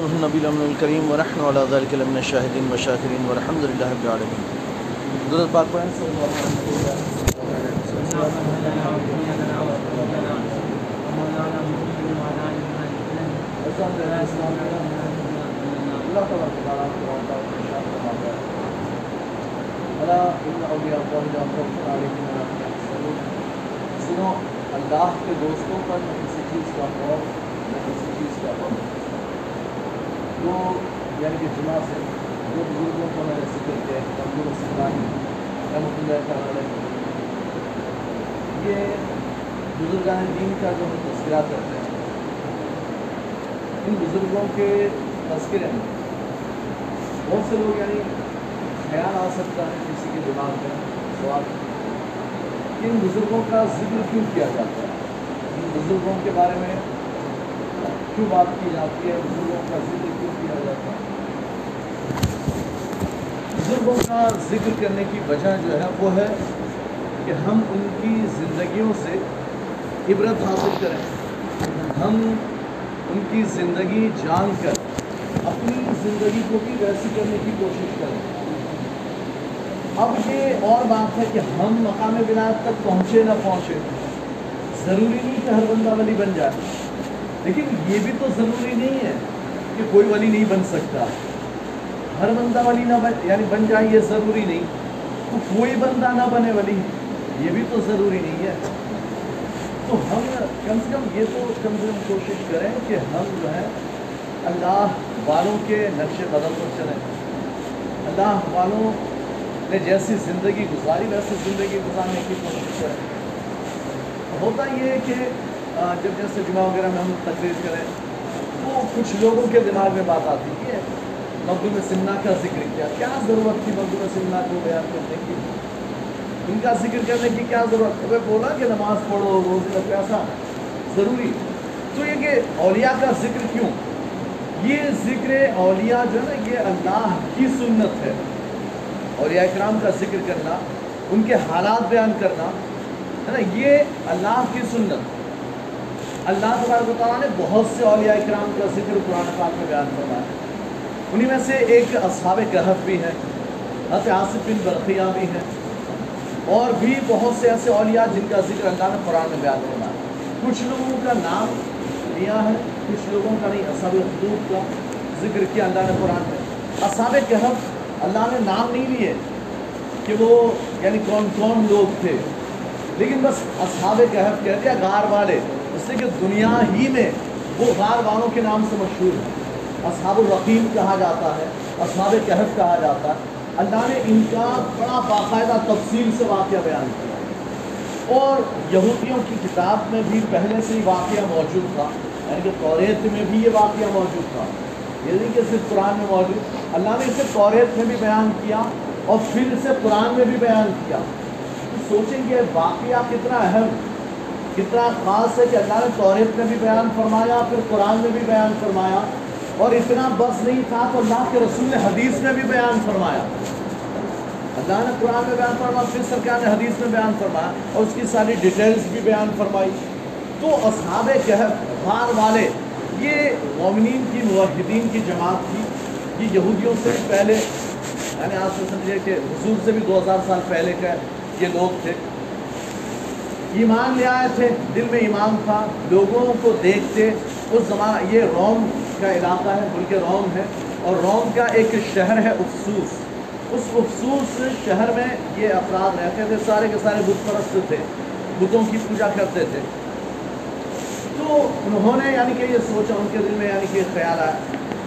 النبی الامن الکریم ورحمۃ اللہ ذلك لمن الشاہدین وشاکرین والحمد للہ رب العالمین۔ درود پاک پڑھیں۔ اللہ تبارک و تعالیٰ کو ارشاد فرماتا ہے الا ان اولیاء اللہ سنو، اللہ کے دوستوں پر نہ کسی چیز کا خوف نہ کسی چیز کا غم وہ یعنی کہ جمعہ سے جو بزرگوں کو میں نے ذکر کیا عبد السلام رحمۃ اللہ تعالی یہ بزرگان دین کا جو ہم تذکرہ کرتے ہیں، ان بزرگوں کے تذکرے میں بہت سے لوگ یعنی خیال آ سکتا ہے کسی کے دماغ میں سوال کہ ان بزرگوں کا ذکر کیوں کیا جاتا ہے؟ ان بزرگوں کے بارے میں کیوں بات کی جاتی ہے؟ بزرگوں کا ذکر بزرگوں کا ذکر کرنے کی وجہ جو ہے وہ ہے کہ ہم ان کی زندگیوں سے عبرت حاصل کریں۔ ہم ان کی زندگی جان کر اپنی زندگی کو بھی ویسی کرنے کی کوشش کریں۔ اب یہ اور بات ہے کہ ہم مقام ولایت تک پہنچے نہ پہنچے، ضروری نہیں کہ ہر بندہ ولی بن جائے۔ لیکن یہ بھی تو ضروری نہیں ہے۔ کہ کوئی ولی نہیں بن سکتا۔ ہر بندہ ولی نہ بن یعنی بن جائے یہ ضروری نہیں۔ تو کوئی بندہ نہ بنے ولی، یہ بھی تو ضروری نہیں ہے۔ تو ہم کم سے کم یہ تو کم سے کم کوشش کریں کہ ہم جو ہے اللہ والوں کے نقش قدم پر چلیں۔ اللہ والوں نے جیسی زندگی گزاری، ویسی زندگی گزارنے کی کوشش کریں۔ ہوتا یہ ہے کہ جب جیسے جمعہ وغیرہ میں ہم تقریر کریں تو کچھ لوگوں کے دماغ میں بات آتی ہے مقدوم سمنا کا ذکر کیا کیا ضرورت تھی مقدوم سمنا کو بیان کرنے کی؟ ان کا ذکر کرنے کی کیا ضرورت؟ ہے بولا کہ نماز پڑھو، روزے رکھو ایسا ضروری۔ تو یہ کہ اولیاء کا ذکر کیوں؟ یہ ذکر اولیاء جو ہے نا، یہ اللہ کی سنت ہے۔ اولیاء اکرام کا ذکر کرنا، ان کے حالات بیان کرنا، ہے نا، یہ اللہ کی سنت۔ اللہ تبارک و تعالیٰ نے بہت سے اولیاء اکرام کا ذکر قرآن پاک میں بیان فرمایا انہی میں سے ایک اصحاب کہف بھی ہیں حضرت آصف بن برقیہ بھی ہیں۔ اور بھی بہت سے ایسے اولیاء جن کا ذکر اللہ نے قرآن میں بیان فرمایا کچھ لوگوں کا نام لیا ہے، کچھ لوگوں کا نہیں، اصحاب حدود کا ذکر کیا اللہ نے قرآن میں۔ اصحاب کہف اللہ نے نام نہیں لیے کہ وہ یعنی کون کون لوگ تھے، لیکن بس اصحاب کہف کہہ دیا غار والے۔ اس سے کہ دنیا ہی میں وہ غار والوں کے نام سے مشہور ہے۔ اصحاب الرقیم کہا جاتا ہے، اصحاب کہف کہا جاتا ہے۔ اللہ نے ان کا بڑا باقاعدہ تفصیل سے واقعہ بیان کیا۔ اور یہودیوں کی کتاب میں بھی پہلے سے ہی واقعہ موجود تھا۔ یعنی کہ توریت میں بھی یہ واقعہ موجود تھا۔ یہ نہیں کہ صرف قرآن میں موجود۔ اللہ نے اسے توریت میں بھی بیان کیا اور پھر اسے قرآن میں بھی بیان کیا۔ سوچیں گے واقعہ کتنا اہم کتنا خاص ہے کہ اللہ نے توریت میں بھی بیان فرمایا، پھر قرآن میں بھی بیان فرمایا، اور اتنا بس نہیں تھا تو اللہ کے رسول نے حدیث میں بھی بیان فرمایا۔ اللہ نے قرآن میں بیان فرمایا، پھر سرکار نے حدیث میں بیان فرمایا، اور اس کی ساری ڈیٹیلز بھی بیان فرمائی۔ تو اصحاب کہف غار والے، یہ مومنین کی، موحدین کی جماعت تھی۔ یہ یہودیوں سے بھی پہلے یعنی آپ سے سمجھے کہ حضور سے بھی دو ہزار سال پہلے کا یہ لوگ تھے۔ ایمان لے آئے تھے، دل میں ایمان تھا، لوگوں کو دیکھتے، اس زمانہ یہ روم کا علاقہ ہے، ملک روم ہے، اور روم کا ایک شہر ہے افسوس۔ اس افسوس شہر میں یہ افراد رہتے تھے، سارے کے سارے بت پرست تھے، بتوں کی پوجا کرتے تھے۔ تو انہوں نے یعنی کہ یہ سوچا، ان کے دل میں یعنی کہ خیال آیا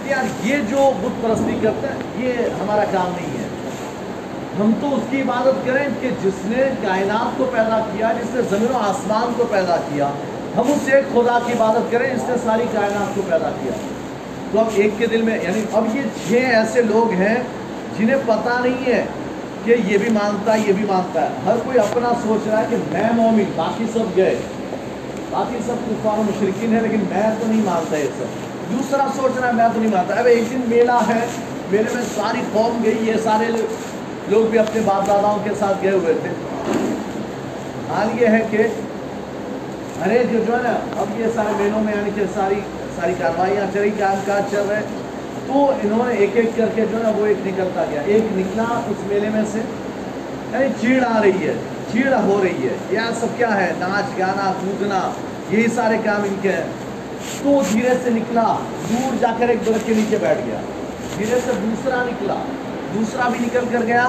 کہ یار یہ جو بت پرستی کرتے ہیں یہ ہمارا کام نہیں ہے۔ ہم تو اس کی عبادت کریں کہ جس نے کائنات کو پیدا کیا، جس نے زمین و آسمان کو پیدا کیا، ہم اس ایک خدا کی عبادت کریں جس نے ساری کائنات کو پیدا کیا۔ تو اب ایک کے دل میں یعنی اب یہ چھ ایسے لوگ ہیں جنہیں پتہ نہیں ہے کہ یہ بھی مانتا ہے یہ بھی مانتا ہے۔ ہر کوئی اپنا سوچ رہا ہے کہ میں مومن، باقی سب گئے باقی سب کفار و مشرقین ہیں، لیکن میں تو نہیں مانتا یہ سب۔ دوسرا سوچ رہا ہے، میں تو نہیں مانتا۔ اب ایک دن میلہ ہے، میلے میں ساری قوم گئی، یہ سارے لوگ بھی اپنے باپ داداؤں کے ساتھ گئے ہوئے تھے۔ حال یہ ہے کہ ارے جو جو ہے نا، اب یہ سارے میلوں میں یعنی کہ ساری ساری کاروائیاں چل رہی کام کاج چل رہے، تو انہوں نے ایک ایک کر کے جو ہے نا وہ ایک نکلتا گیا۔ ایک نکلا اس میلے میں سے۔ یعنی چیڑ آ رہی ہے، چیڑ ہو رہی ہے۔ یہ سب کیا ہے؟ ناچ، گانا، کودنا، یہی سارے کام ان کے ہیں۔ تو دھیرے سے نکلا، دور جا کر ایک درخت کے نیچے بیٹھ گیا۔ دھیرے سے دوسرا نکلا۔ دوسرا بھی نکل کر گیا۔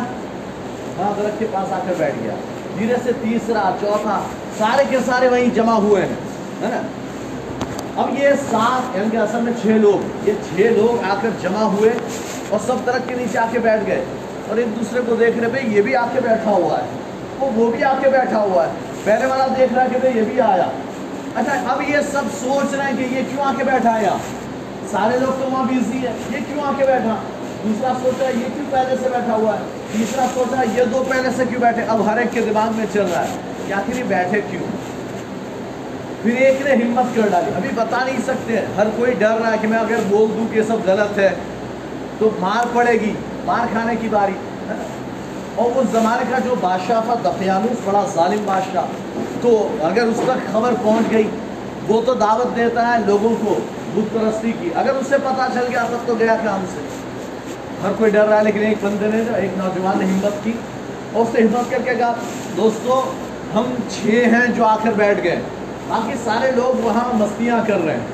وہاں درخت کے پاس آ کر بیٹھ گیا۔ دھیرے سے تیسرا، چوتھا، سارے کے سارے وہیں جمع ہوئے ہیں، ہے نا؟ اب یہ سات یعنی کہ اصل میں چھ لوگ، یہ چھ لوگ آ کر جمع ہوئے اور سب درخت کے نیچے آ کے بیٹھ گئے۔ اور ایک دوسرے کو دیکھ رہے، بھائی، یہ بھی آ کے بیٹھا ہوا ہے۔ وہ بھی آ کے بیٹھا ہوا ہے۔ پہلے والا دیکھ رہا ہے کہ بھائی، یہ بھی آیا۔ اچھا اب یہ سب سوچ رہے ہیں کہ یہ کیوں آ کے بیٹھا ہے یہاں سارے لوگ تو وہاں بزی ہے یہ کیوں آ کے بیٹھا؟ دوسرا سوچا یہ کیوں پہلے سے بیٹھا ہوا ہے؟ تیسرا سوچا یہ دو پہلے سے کیوں بیٹھے؟ اب ہر ایک کے دماغ میں چل رہا ہے۔ کہ آخر یہ بیٹھے کیوں؟ پھر ایک نے ہمت کر ڈالی؟ ابھی بتا نہیں سکتے ہر کوئی ڈر رہا ہے کہ میں اگر بول دوں کہ یہ سب غلط ہے، تو مار پڑے گی۔ مار کھانے کی باری اور اس زمانے کا جو بادشاہ تھا، دفیانوس، بڑا ظالم بادشاہ۔ تو اگر اس تک خبر پہنچ گئی، وہ تو دعوت دیتا ہے لوگوں کو بت پرستی کی۔ اگر اس سے پتہ چل گیا، تب تو گیا کام سے۔ ہر کوئی ڈر رہا ہے لیکن ایک بندے نے ایک نوجوان نے ہمت کی اور اس نے ہمت کر کے کہا، دوستو، ہم چھ ہیں جو آ کر بیٹھ گئے۔ باقی سارے لوگ وہاں مستیاں کر رہے ہیں۔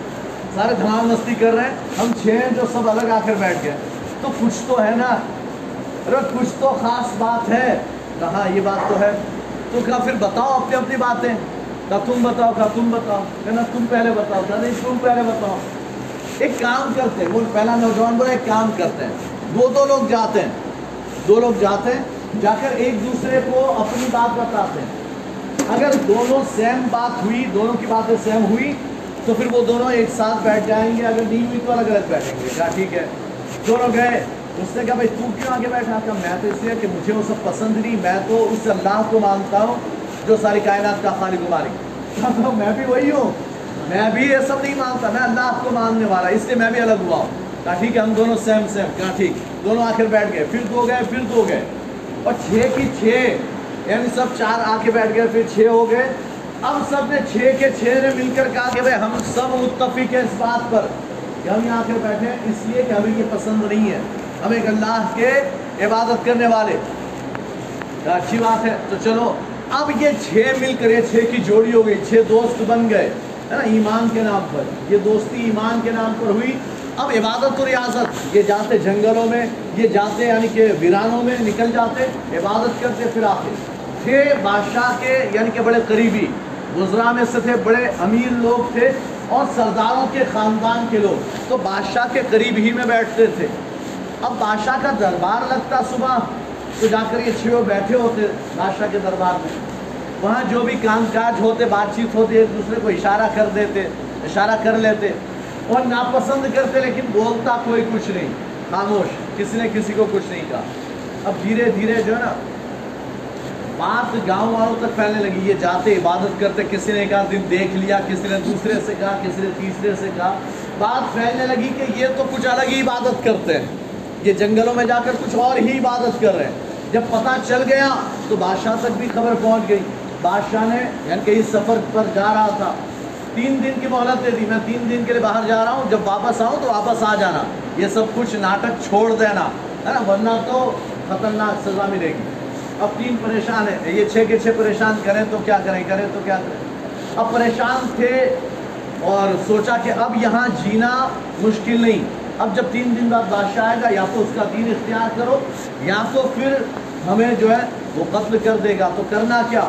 سارے دھمام مستی کر رہے ہیں۔ ہم چھ ہیں جو سب الگ آ کر بیٹھ گئے۔ تو کچھ تو ہے نا۔ ارے، کچھ تو خاص بات ہے۔ کہا یہ بات تو ہے؟ تو کہا، پھر بتاؤ اپنی اپنی باتیں۔ کہا، تم بتاؤ، کہا، تم بتاؤ کہنا تم پہلے بتاؤ۔ کہا، نہیں، تم پہلے بتاؤ ایک کام کرتے ہیں۔ وہ پہلا نوجوان بولا، ایک کام کرتے ہیں دو دو لوگ جاتے ہیں۔ دو لوگ جاتے ہیں، جا کر ایک دوسرے کو اپنی بات بتاتے ہیں۔ اگر دونوں سیم بات ہوئی، دونوں کی باتیں سیم ہوئی، تو پھر وہ دونوں ایک ساتھ بیٹھ جائیں گے۔ اگر نہیں ہوئی تو الگ الگ بیٹھیں گے۔ کہا ٹھیک ہے۔ دونوں گئے۔ اس نے کہا، بھائی تو کیوں آگے بیٹھا؟ کہا، میں تو اس لیے کہ مجھے وہ سب پسند نہیں، میں تو اس اللہ کو مانتا ہوں، جو ساری کائنات کا خالق و مالک۔ میں بھی وہی ہوں، میں بھی یہ سب نہیں مانتا، میں اللہ کو ماننے والا اس لیے میں بھی الگ ہوا ہوں۔ کہا ٹھیک ہے، ہم دونوں سیم سیم، کہا ٹھیک۔ دونوں آخر بیٹھ گئے، پھر دو گئے، پھر دو گئے۔ اور چھ کی چھ یعنی سب چار آ کے بیٹھ گئے، پھر چھ ہو گئے۔ اب سب نے چھ کے چھ نے مل کر کہا کہ بھائی ہم سب متفق ہیں اس بات پر کہ ہم یہاں کے بیٹھے ہیں، اس لیے کہ ہمیں یہ پسند نہیں ہے۔ ہم ایک اللہ کے عبادت کرنے والے۔ اچھی بات ہے، تو چلو۔ اب یہ چھ مل کر، یہ چھ کی جوڑی ہو گئی، چھ دوست بن گئے، ہے نا؟ ایمان کے نام پر۔ یہ دوستی ایمان کے نام پر ہوئی۔ اب عبادت و ریاضت، یہ جاتے جنگلوں میں، یہ جاتے یعنی کہ ویرانوں میں نکل جاتے، عبادت کرتے پھر آتے تھے بادشاہ کے یعنی کہ بڑے قریبی، گزرا میں سے تھے بڑے امیر لوگ تھے اور سرداروں کے خاندان کے لوگ۔ تو بادشاہ کے قریب ہی میں بیٹھتے تھے۔ اب بادشاہ کا دربار لگتا صبح، تو جا کر یہ چھو بیٹھے ہوتے بادشاہ کے دربار میں۔ وہاں جو بھی کام کاج ہوتے، بات چیت ہوتی، ایک دوسرے کو اشارہ کر دیتے، اشارہ کر لیتے۔ اور ناپسند کرتے لیکن بولتا کوئی کچھ نہیں۔ خاموش، کسی نے کسی کو کچھ نہیں کہا۔ اب دھیرے دھیرے جو ہے نا، بات گاؤں والوں تک پھیلنے لگی۔ یہ جاتے عبادت کرتے، کسی نے ایک دن دیکھ لیا، کسی نے دوسرے سے کہا، کسی نے تیسرے سے کہا۔ بات پھیلنے لگی کہ یہ تو کچھ الگ ہی عبادت کرتے ہیں۔ یہ جنگلوں میں جا کر کچھ اور ہی عبادت کر رہے ہیں۔ جب پتہ چل گیا تو بادشاہ تک بھی خبر پہنچ گئی۔ بادشاہ نے یعنی کہ اس سفر پر جا رہا تھا۔ تین دن کی مہلت دے دی، میں تین دن کے لیے باہر جا رہا ہوں، جب واپس آؤں تو واپس آ جانا۔ یہ سب کچھ ناٹک چھوڑ دینا، ہے نا؟ ورنہ تو خطرناک سزا ملے گی۔ اب تین پریشان ہیں، یہ چھ کے چھ پریشان کریں تو کیا کریں کریں تو کیا کریں۔ اب پریشان تھے اور سوچا کہ اب یہاں جینا مشکل نہیں۔ اب جب تین دن بعد بادشاہ آئے گا، یا تو اس کا دین اختیار کرو، یا تو پھر ہمیں جو ہے وہ قتل کر دے گا۔ تو کرنا کیا؟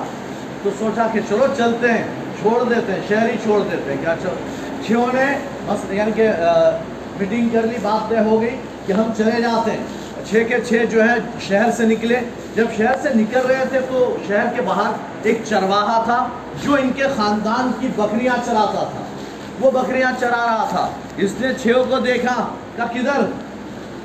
تو سوچا کہ چلو چلتے ہیں۔ چھوڑ دیتے ہیں شہر ہی چھوڑ دیتے ہیں۔ کیا چھو نے بس یعنی کہ میٹنگ کر لی، بات طے ہو گئی کہ ہم چلے جاتے ہیں۔ چھ کے چھ جو ہے، شہر سے نکلے۔ جب شہر سے نکل رہے تھے تو شہر کے باہر ایک چرواہا تھا جو ان کے خاندان کی بکریاں چراتا تھا۔ وہ بکریاں چرا رہا تھا۔ اس نے چھو کو دیکھا، کہا، کدھر؟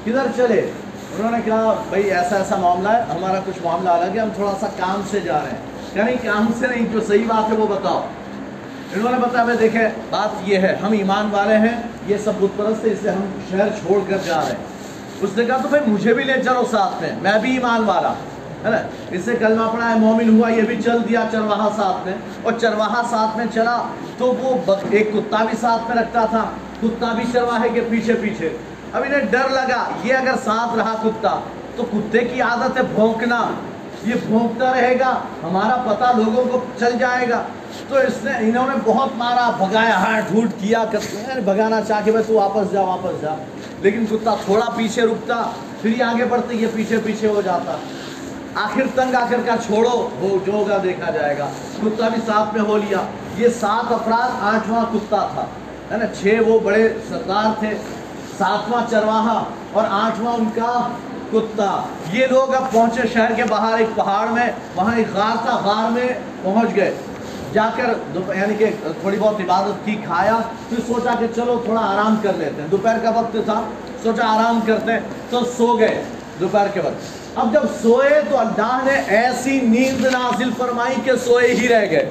کدھر چلے؟ انہوں نے کہا، بھائی، ایسا ایسا معاملہ ہے، ہمارا کچھ معاملہ الگ ہے، ہم تھوڑا سا کام سے جا رہے ہیں۔ یعنی کہ نہیں کام سے نہیں، جو صحیح بات ہے وہ بتاؤ۔ انہوں نے بتایا بھائی دیکھیں، بات یہ ہے، ہم ایمان والے ہیں، یہ سب بت پرست ہے اس سے ہم شہر چھوڑ کر جا رہے ہیں۔ اس نے کہا، تو بھائی مجھے بھی لے چلو ساتھ میں میں بھی ایمان والا ہے نا؟ اس سے کلمہ پڑھا ہے، مومن ہوا، یہ بھی چل دیا چرواہا ساتھ میں۔ اور چرواہا ساتھ میں چلا، تو وہ ایک کتا بھی ساتھ میں رکھتا تھا، کتا بھی چرواہے کے پیچھے پیچھے۔ اب انہیں ڈر لگا، یہ اگر ساتھ رہا کتا، تو کتے کی عادت ہے بھونکنا۔ یہ بھونکتا رہے گا، ہمارا پتہ لوگوں کو چل جائے گا۔ تو اس نے انہوں نے بہت مارا، بھگایا ہاٹ ہوٹ کیا کرتے بھگانا چاہ کے بھائی تو واپس جا واپس جا۔ لیکن کتا تھوڑا پیچھے رکتا، پھر یہ آگے بڑھتے، یہ پیچھے پیچھے ہو جاتا۔ آخر تنگ آ کر کا چھوڑو، وہ جو ہوگا دیکھا جائے گا۔ کتا بھی ساتھ میں ہو لیا۔ یہ سات افراد، آٹھواں کتا تھا۔ ہے نا، چھ وہ بڑے سردار تھے۔ ساتواں چرواہا اور آٹھواں ان کا کتا۔ یہ لوگ اب پہنچے شہر کے باہر ایک پہاڑ میں، وہاں ایک غار تھا، غار میں پہنچ گئے۔ جا کر یعنی کہ تھوڑی بہت عبادت کی کھایا پھر سوچا کہ چلو تھوڑا آرام کر لیتے ہیں دوپہر کا وقت تھا سوچا آرام کرتے ہیں تو سو گئے دوپہر کے وقت اب جب سوئے تو اللہ نے ایسی نیند نازل فرمائی کہ سوئے ہی رہ گئے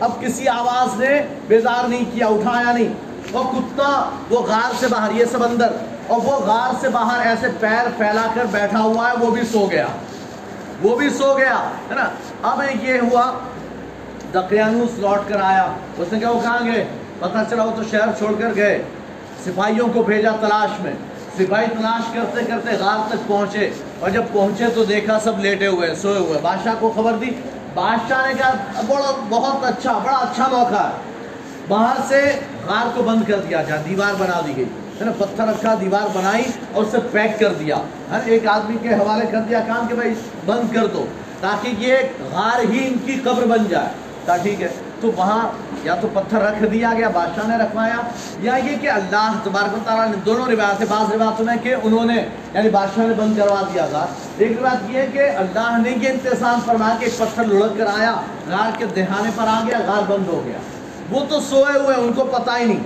اب کسی آواز نے بیدار نہیں کیا اٹھایا نہیں وہ کتا وہ غار سے باہر یہ سب اندر اور وہ غار سے باہر ایسے پیر پھیلا کر بیٹھا ہوا ہے وہ بھی سو گیا وہ بھی سو گیا ہے نا اب یہ ہوا دقیانوس لوٹ کر آیا۔ اس نے کہا، وہ کہاں گئے؟ پتہ چلا، وہ تو شہر چھوڑ کر گئے۔ سپاہیوں کو بھیجا تلاش میں۔ سپاہی تلاش کرتے کرتے غار تک پہنچے اور جب پہنچے تو دیکھا سب لیٹے ہوئے، سوئے ہوئے۔ بادشاہ کو خبر دی۔ بادشاہ نے کہا، بڑا، بہت اچھا بڑا اچھا موقع ہے۔ باہر سے غار کو بند کر دیا جا، دیوار بنا دی گئی۔ ہے نا، پتھر رکھا، دیوار بنائی اور اسے پیک کر دیا۔ ہر ایک آدمی کے حوالے کر دیا کام کہ بھائی بند کر دو تاکہ یہ غار ہی ان کی قبر بن جائے۔ کہا ٹھیک ہے۔ تو وہاں یا تو پتھر رکھ دیا گیا، بادشاہ نے رکھوایا۔ یا یہ کہ اللہ تبارک و تعالیٰ نے دونوں روایتیں، بعض روایتوں میں کہ انہوں نے یعنی بادشاہ نے بند کروا دیا غار ایک روایت یہ ہے کہ اللہ نے یہ انتظام فرمایا کہ پتھر لڑک کر آیا، غار کے دہانے پر آ گیا، غار بند ہو گیا۔ وہ تو سوئے ہوئے، ان کو پتہ ہی نہیں۔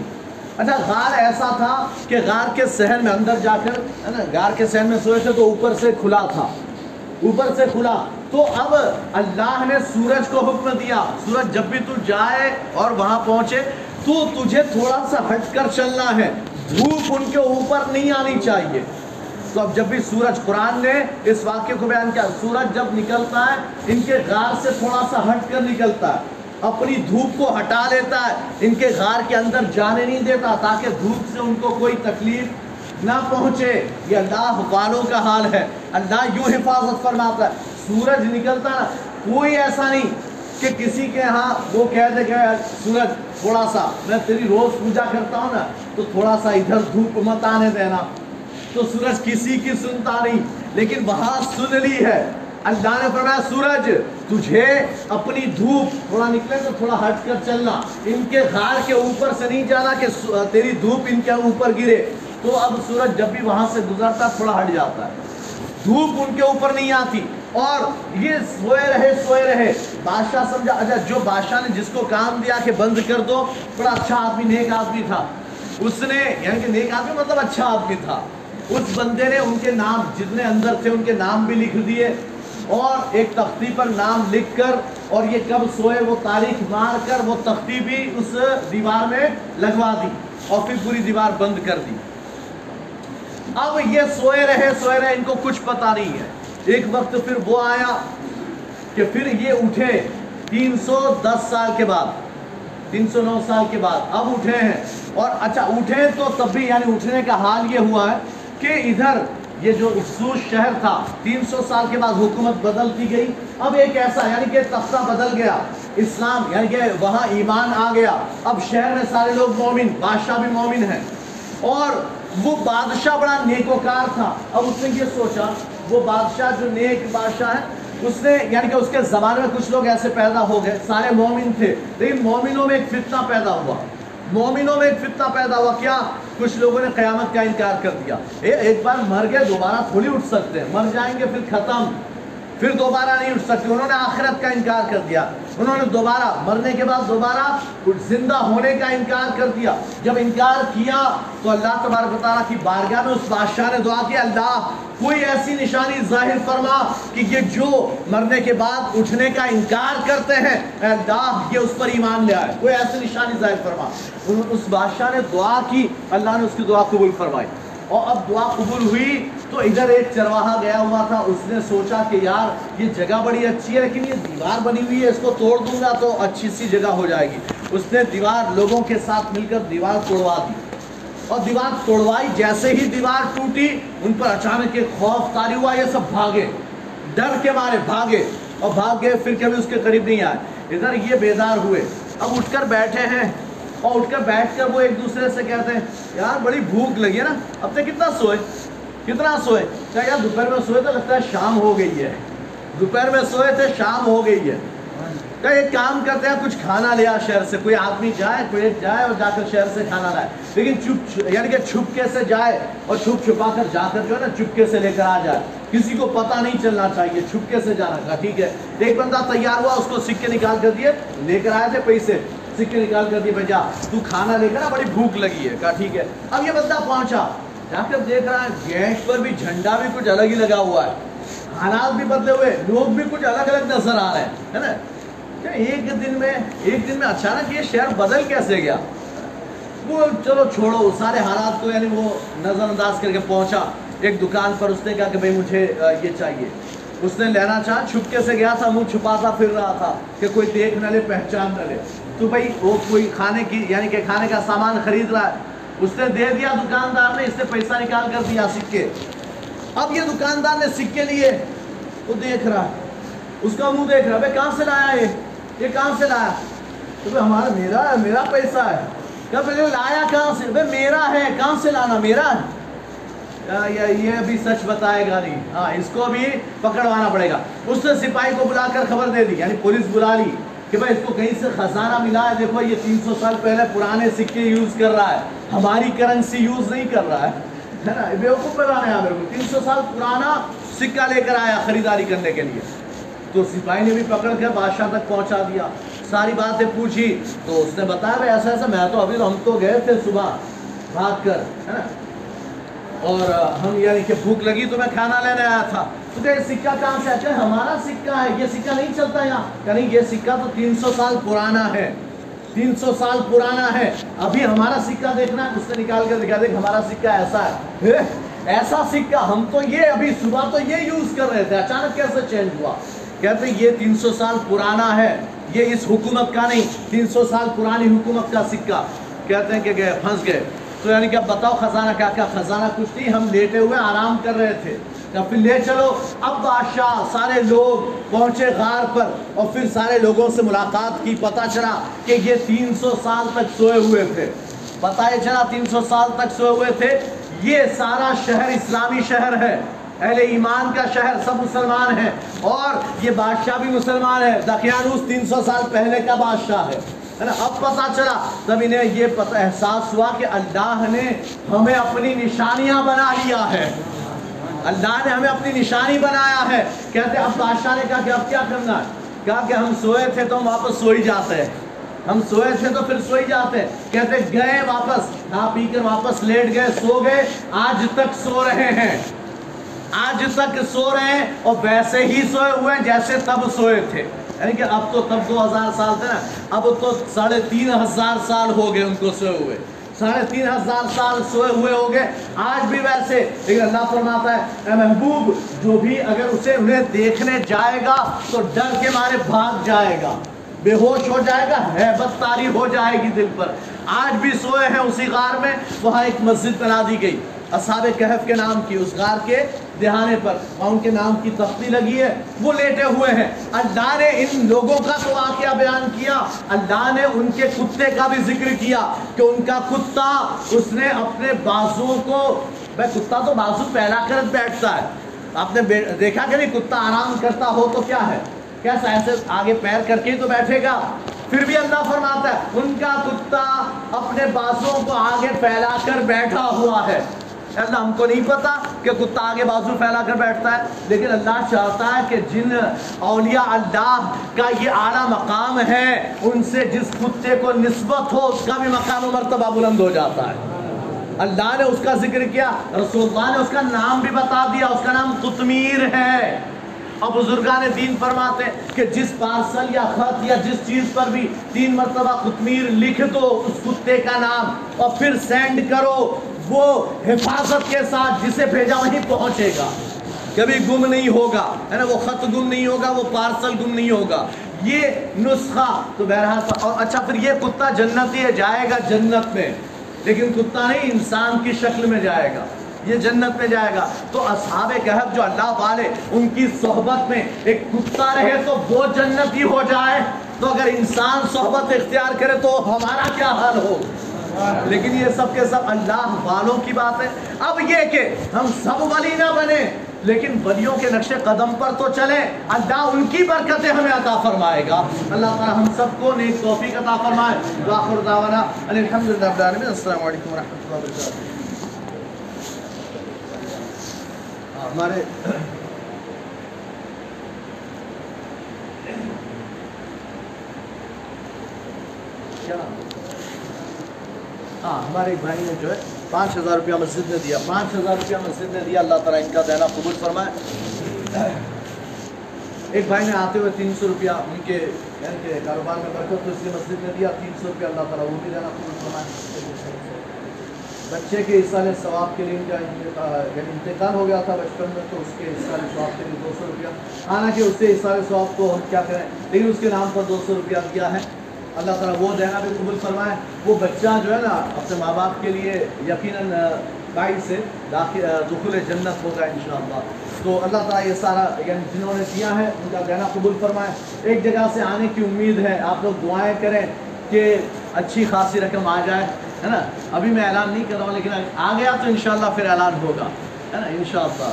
اچھا غار ایسا تھا کہ غار کے سہن میں اندر جا کر، ہے نا، غار کے سہن میں سوئے تھے تو اوپر سے کھلا تھا۔ اوپر سے کھلا۔ تو اب اللہ نے سورج کو حکم دیا۔ سورج جب بھی تو جائے اور وہاں پہنچے، تو تجھے تھوڑا سا ہٹ کر چلنا ہے۔ دھوپ ان کے اوپر نہیں آنی چاہیے۔ تو اب جب بھی سورج قرآن نے اس واقعے کو بیان کیا، سورج جب نکلتا ہے، ان کے غار سے تھوڑا سا ہٹ کر نکلتا ہے۔ اپنی دھوپ کو ہٹا لیتا ہے۔ ان کے غار کے اندر جانے نہیں دیتا تاکہ دھوپ سے ان کو کوئی تکلیف نہ پہنچے۔ یہ اللہ والوں کا حال ہے۔ اللہ یوں حفاظت فرماتا ہے۔ سورج نکلتا نا، کوئی ایسا نہیں کہ کسی کے ہاں وہ کہہ دے کہ سورج، تھوڑا سا میں تیری روز پوجا کرتا ہوں نا، تو تھوڑا سا ادھر دھوپ مت آنے دینا۔ تو سورج کسی کی سنتا نہیں، لیکن وہاں سن لی ہے۔ اللہ نے فرمایا، سورج، تجھے اپنی دھوپ تھوڑا نکلے تو تھوڑا ہٹ کر چلنا۔ ان کے غار کے اوپر سے نہیں جانا کہ تیری دھوپ ان کے اوپر گرے۔ تو اب سورج جب بھی وہاں سے گزرتا تھوڑا ہٹ جاتا ہے۔ دھوپ ان کے اوپر نہیں آتی۔ اور یہ سوئے رہے سوئے رہے۔ بادشاہ سمجھا اچھا جو بادشاہ نے جس کو کام دیا کہ بند کر دو، بڑا اچھا آدمی، نیک آدمی تھا۔ اس نے یعنی کہ نیک آدمی مطلب اچھا آدمی تھا۔ اس بندے نے ان کے نام جتنے اندر تھے، ان کے نام بھی لکھ دیے۔ اور ایک تختی پر نام لکھ کر، اور یہ کب سوئے، وہ تاریخ مار کر، وہ تختی بھی اس دیوار میں لگوا دی۔ اور پھر پوری دیوار بند کر دی۔ اب یہ سوئے رہے سوئے رہے، ان کو کچھ پتا نہیں ہے۔ ایک وقت پھر وہ آیا کہ پھر یہ اٹھے تین سو دس سال کے بعد، تین سو نو سال کے بعد۔ اب اٹھے ہیں۔ اور اچھا اٹھے تو تب بھی یعنی اٹھنے کا حال یہ ہوا ہے کہ ادھر یہ جو افسوس شہر تھا، تین سو سال کے بعد حکومت بدلتی گئی۔ اب ایک ایسا یعنی کہ تختہ بدل گیا۔ اسلام یعنی کہ وہاں ایمان آ گیا۔ اب شہر میں سارے لوگ مومن، بادشاہ بھی مومن ہیں۔ اور وہ بادشاہ بڑا نیکوکار تھا۔ اب اس نے یہ سوچا وہ بادشاہ جو نیک بادشاہ ہے، اس نے یعنی کہ اس کے زمانے میں کچھ لوگ ایسے پیدا ہو گئے، سارے مومن تھے، لیکن مومنوں میں ایک فتنہ پیدا ہوا۔ مومنوں میں ایک فتنہ پیدا ہوا، کیا؟ کچھ لوگوں نے قیامت کا انکار کر دیا۔ ایک بار مر گئے، دوبارہ تھوڑی اٹھ سکتے ہیں، مر جائیں گے، پھر ختم۔ پھر دوبارہ نہیں اٹھ سکتے۔ انہوں نے آخرت کا انکار کر دیا۔ انہوں نے دوبارہ مرنے کے بعد دوبارہ زندہ ہونے کا انکار کر دیا۔ جب انکار کیا تو اللہ تبارک و تعالیٰ کی بارگاہ میں اس بادشاہ نے دعا کیا اللہ، کوئی ایسی نشانی ظاہر فرما کہ یہ جو مرنے کے بعد اٹھنے کا انکار کرتے ہیں اللہ، یہ اس پر ایمان لے آئے۔ کوئی ایسی نشانی ظاہر فرما۔ اس بادشاہ نے دعا کی، اللہ نے اس کی دعا قبول فرمائی۔ اور اب دعا قبول ہوئی تو ادھر ایک چرواہا گیا ہوا تھا، اس نے سوچا کہ یار، یہ جگہ بڑی اچھی ہے، لیکن یہ دیوار بنی ہوئی ہے، اس کو توڑ دوں گا تو اچھی سی جگہ ہو جائے گی۔ اس نے دیوار لوگوں کے ساتھ مل کر دیوار توڑوا دی۔ اور دیوار توڑوائی، جیسے ہی دیوار ٹوٹی، ان پر اچانک ایک خوف تاری ہوا، یہ سب بھاگے۔ ڈر کے مارے، بھاگے۔ اور بھاگ گئے، پھر کبھی اس کے قریب نہیں آئے۔ ادھر یہ بیدار ہوئے۔ اب اٹھ کر بیٹھے ہیں۔ اور اٹھ کر بیٹھ کر وہ ایک دوسرے سے کہتے ہیں، یار، بڑی بھوک لگی ہے نا، اب تک کتنا سوئے؟ کتنا سوئے؟ کیا یار، دوپہر میں سوئے تو لگتا ہے شام ہو گئی ہے۔ دوپہر میں سوئے تھے، شام ہو گئی ہے۔ کہ ایک کام کرتے ہیں، کچھ کھانا لیا شہر سے۔ کوئی آدمی جائے، کوئی جائے اور جا کر شہر سے کھانا لائے۔ لیکن چپ یعنی کہ چھپکے سے جائے اور چھپ چھپا کر جا کر جو ہے نا، چپکے سے لے کر آ جائے۔ کسی کو پتہ نہیں چلنا چاہیے، چھپکے سے جانا۔ کا ٹھیک ہے۔ ایک بندہ تیار ہوا، اس کو سکے نکال کر دیے، لے کر آئے تھے پیسے۔ سکے نکال کر دیے بھائی جا، تو کھانا لے کر بڑی بھوک لگی ہے۔ کہا، ٹھیک ہے۔ اب یہ بندہ پہنچا۔ جا کر دیکھ رہا ہے گیس پر بھی، جھنڈا بھی کچھ الگ ہی لگا ہوا ہے۔ حالات بھی بدلے ہوئے، لوگ بھی کچھ الگ الگ نظر آ رہے ہیں، ہے نا؟ ایک دن میں، ایک دن میں اچانک یہ شہر بدل کیسے گیا؟ وہ چلو چھوڑو، سارے حالات کو یعنی وہ نظر انداز کر کے پہنچا۔ ایک دکان پر اس نے کہا کہ بھائی، مجھے یہ چاہیے۔ اس نے لینا چاہا، چھپکے سے گیا تھا، منہ چھپاتا پھر رہا تھا کہ کوئی دیکھ نہ لے، پہچان نہ لے۔ تو بھائی وہ کوئی کھانے کی یعنی کہ کھانے کا سامان خرید رہا ہے، اس نے دے دیا دکاندار نے، اس نے پیسہ نکال کر دیا سکے۔ اب یہ دکاندار نے سکے لیے، وہ دیکھ رہا ہے۔ اس کا منہ دیکھ رہا ہے کہاں سے لایا یہ؟ یہ کہاں سے لایا؟ تو ہمارا میرا ہے، میرا پیسہ ہے۔ کب لایا کہاں سے؟ بھائی میرا ہے، کہاں سے لانا؟ میرا ہے۔ یہ ابھی سچ بتائے گا نہیں۔ ہاں اس کو بھی پکڑوانا پڑے گا۔ اس نے سپاہی کو بلا کر خبر دے دی یعنی پولیس بلا لی۔ کہ بھائی اس کو کہیں سے خزانہ ملا ہے؟ دیکھو، یہ تین سو سال پہلے پرانے سکے یوز کر رہا ہے۔ ہماری کرنسی یوز نہیں کر رہا ہے۔ بیوقوف بنانے میرے کو۔ تین سو سال پرانا سکہ لے کر آیا خریداری کرنے کے لیے۔ تو سپاہی نے بھی پکڑ کر بادشاہ تک پہنچا دیا۔ ساری باتیں پوچھی۔ تو اس نے بتایا، بھائی ایسا ایسا، میں تو ابھی ہم تو گئے تھے صبح بھاگ کر۔ ہے نا؟ اور ہم یعنی کہ بھوک لگی تو میں کھانا لینے آیا تھا۔ تو سکہ کہاں سے اچھا ہمارا سکہ ہے۔ یہ سکہ نہیں چلتا یہاں۔ کہ یہ سکہ تو تین سو سال پرانا ہے۔ تین سو سال پرانا ہے۔ ابھی ہمارا سکہ دیکھنا ہے، اس نے نکال کر دکھا دیکھ ہمارا سکہ ایسا ہے۔ ایسا سکہ۔ ہم تو یہ ابھی صبح تو یہ یوز کر رہے تھے۔ اچانک کیسے چینج ہوا؟ کہتے ہیں، یہ تین سو سال پرانا ہے۔ یہ اس حکومت کا نہیں، تین سو سال پرانی حکومت کا سکہ۔ کہتے ہیں کہ گئے، پھنس گئے۔ تو یعنی کہ بتاؤ خزانہ کیا کیا؟ خزانہ کچھ نہیں، ہم لیٹے ہوئے آرام کر رہے تھے۔ پھر لے چلو اب بادشاہ، سارے لوگ پہنچے غار پر اور پھر سارے لوگوں سے ملاقات کی پتا چلا کہ یہ تین سو سال تک سوئے ہوئے تھے۔ پتا یہ چلا تین سو سال تک سوئے ہوئے تھے۔ یہ سارا شہر اسلامی شہر ہے۔ اہل ایمان کا شہر سب مسلمان ہیں۔ اور یہ بادشاہ بھی مسلمان ہے دقیانوس تین سو سال پہلے کا بادشاہ ہے۔ اب پتا چلا تب انہیں یہ پتہ احساس ہوا کہ اللہ نے ہمیں اپنی نشانیاں بنا لیا ہے۔ اللہ نے ہمیں اپنی نشانی بنایا ہے۔ کہتے اب بادشاہ نے کہا کہ اب کیا کرنا ہے؟ کہا کہ ہم سوئے تھے تو ہم واپس سوئی جاتے ہیں۔ ہم سوئے تھے تو پھر سوئی جاتے ہیں۔ کہتے گئے واپس۔ کھا پی کر واپس لیٹ گئے، سو گئے۔ آج تک سو رہے ہیں۔ آج تک سو رہے ہیں اور ویسے ہی سوئے ہوئے ہیں جیسے تب سوئے تھے۔ یعنی کہ اب تو تب دو ہزار سال تھے نا۔ اب تو ساڑھے تین ہزار سال ہو گئے ان کو سوئے ہوئے۔ ساڑھے تین ہزار سال سوئے ہوئے ہو گئے آج بھی ویسے لیکن اللہ فرماتا ہے، اے محبوب، جو بھی اگر اسے انہیں دیکھنے جائے گا تو ڈر کے مارے بھاگ جائے گا۔ بے ہوش ہو جائے گا، حیبت تاری ہو جائے گی دل پر۔ آج بھی سوئے ہیں اسی غار میں، وہاں ایک مسجد بنا دی گئی۔ اصحاب کہف کے نام کی، اس غار کے دہانے پر۔ وہاں ان کے نام کی تختی لگی ہے۔ وہ لیٹے ہوئے ہیں۔ اللہ نے ان لوگوں کا تو واقعہ بیان کیا۔ اللہ نے ان کے کتے کا بھی ذکر کیا کہ ان کا کتا، اس نے اپنے بازو کو بھائی کتا تو بازو پھیلا کر بیٹھتا ہے۔ آپ نے دیکھا کہ نہیں، کتا آرام کرتا ہو تو کیا ہے؟ کیسا ایسے آگے پیر کر کے ہی تو بیٹھے گا؟ پھر بھی اللہ فرماتا ہے، ان کا کتا اپنے بازوں کو آگے پھیلا کر بیٹھا ہوا ہے۔ اللہ ہم کو نہیں پتا کہ کتا آگے بازو پھیلا کر بیٹھتا ہے، لیکن اللہ چاہتا ہے کہ جن اولیاء اللہ کا یہ اعلیٰ مقام ہے، ان سے جس کتے کو نسبت ہو، اس کا بھی مقام و مرتبہ بلند ہو جاتا ہے۔ اللہ نے اس کا ذکر کیا، رسول اللہ نے اس کا نام بھی بتا دیا، اس کا نام قطمیر ہے۔ اب بزرگان دین فرماتے کہ جس پارسل یا خط یا جس چیز پر بھی تین مرتبہ قطمیر لکھ دو، اس کتے کا نام اور پھر سینڈ کرو۔ وہ حفاظت کے ساتھ جسے بھیجا وہیں پہنچے گا۔ کبھی گم نہیں ہوگا، ہے نا؟ وہ خط گم نہیں ہوگا، وہ پارسل گم نہیں ہوگا۔ یہ نسخہ تو بہرحال اور اچھا پھر یہ کتا جنتی ہے، جائے گا جنت میں۔ لیکن کتا نہیں، انسان کی شکل میں جائے گا۔ یہ جنت میں جائے گا۔ تو اصحاب کہف جو اللہ والے، ان کی صحبت میں ایک کتا رہے تو وہ جنتی ہو جائے۔ تو اگر انسان صحبت اختیار کرے تو ہمارا کیا حال ہو؟ لیکن یہ سب کے سب اللہ والوں کی بات ہے۔ اب یہ کہ ہم سب ولی نہ بنے، لیکن ولیوں کے نقش قدم پر تو چلیں۔ اللہ ان کی برکتیں ہمیں عطا فرمائے گا۔ اللہ تعالی ہم سب کو نیک توفیق عطا فرمائے۔ وآخر دعوانا۔ الحمدللہ رب العالمین۔ السلام علیکم ورحمۃ اللہ وبرکاتہ۔ ہمارے کیا نام ہاں ہمارے ایک بھائی نے جو ہے پانچ ہزار روپیہ مسجد نے دیا۔ پانچ ہزار روپیہ مسجد نے دیا، اللہ تعالیٰ ان کا دینا قبول فرمائے۔ ایک بھائی نے آتے ہوئے تین سو روپیہ ان کے یعنی کہ کاروبار میں برکت تو اس لیے مسجد نے دیا، تین سو روپیہ اللہ تعالیٰ وہ بھی دینا قبول فرمائے۔ بچے کے سال ثواب کے لیے ان کا یعنی انتقال ہو گیا تھا بچپن میں، تو اس کے سال ثواب کے لیے دو سو روپیہ۔ حالانکہ اس سے سال ثواب کو ہم کیا کریں؟ لیکن اس کے نام پر دو سو روپیہ دیا ہے۔ اللہ تعالیٰ وہ دینا بھی قبول فرمائے وہ بچہ جو ہے نا، اپنے ماں باپ کے لیے یقیناً قائد سے داخل دخول جنت ہوگا انشاءاللہ۔ تو اللہ تعالیٰ یہ سارا یعنی جنہوں نے دیا ہے، ان کا دینا قبول فرمائے ایک جگہ سے آنے کی امید ہے، آپ لوگ دعائیں کریں کہ اچھی خاصی رقم آ جائے، ہے نا؟ ابھی میں اعلان نہیں کر رہا ہوں، لیکن آ گیا تو انشاءاللہ پھر اعلان ہوگا، ہے نا؟ انشاءاللہ۔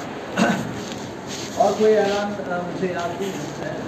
اور کوئی اعلان مجھے یاد نہیں ہے۔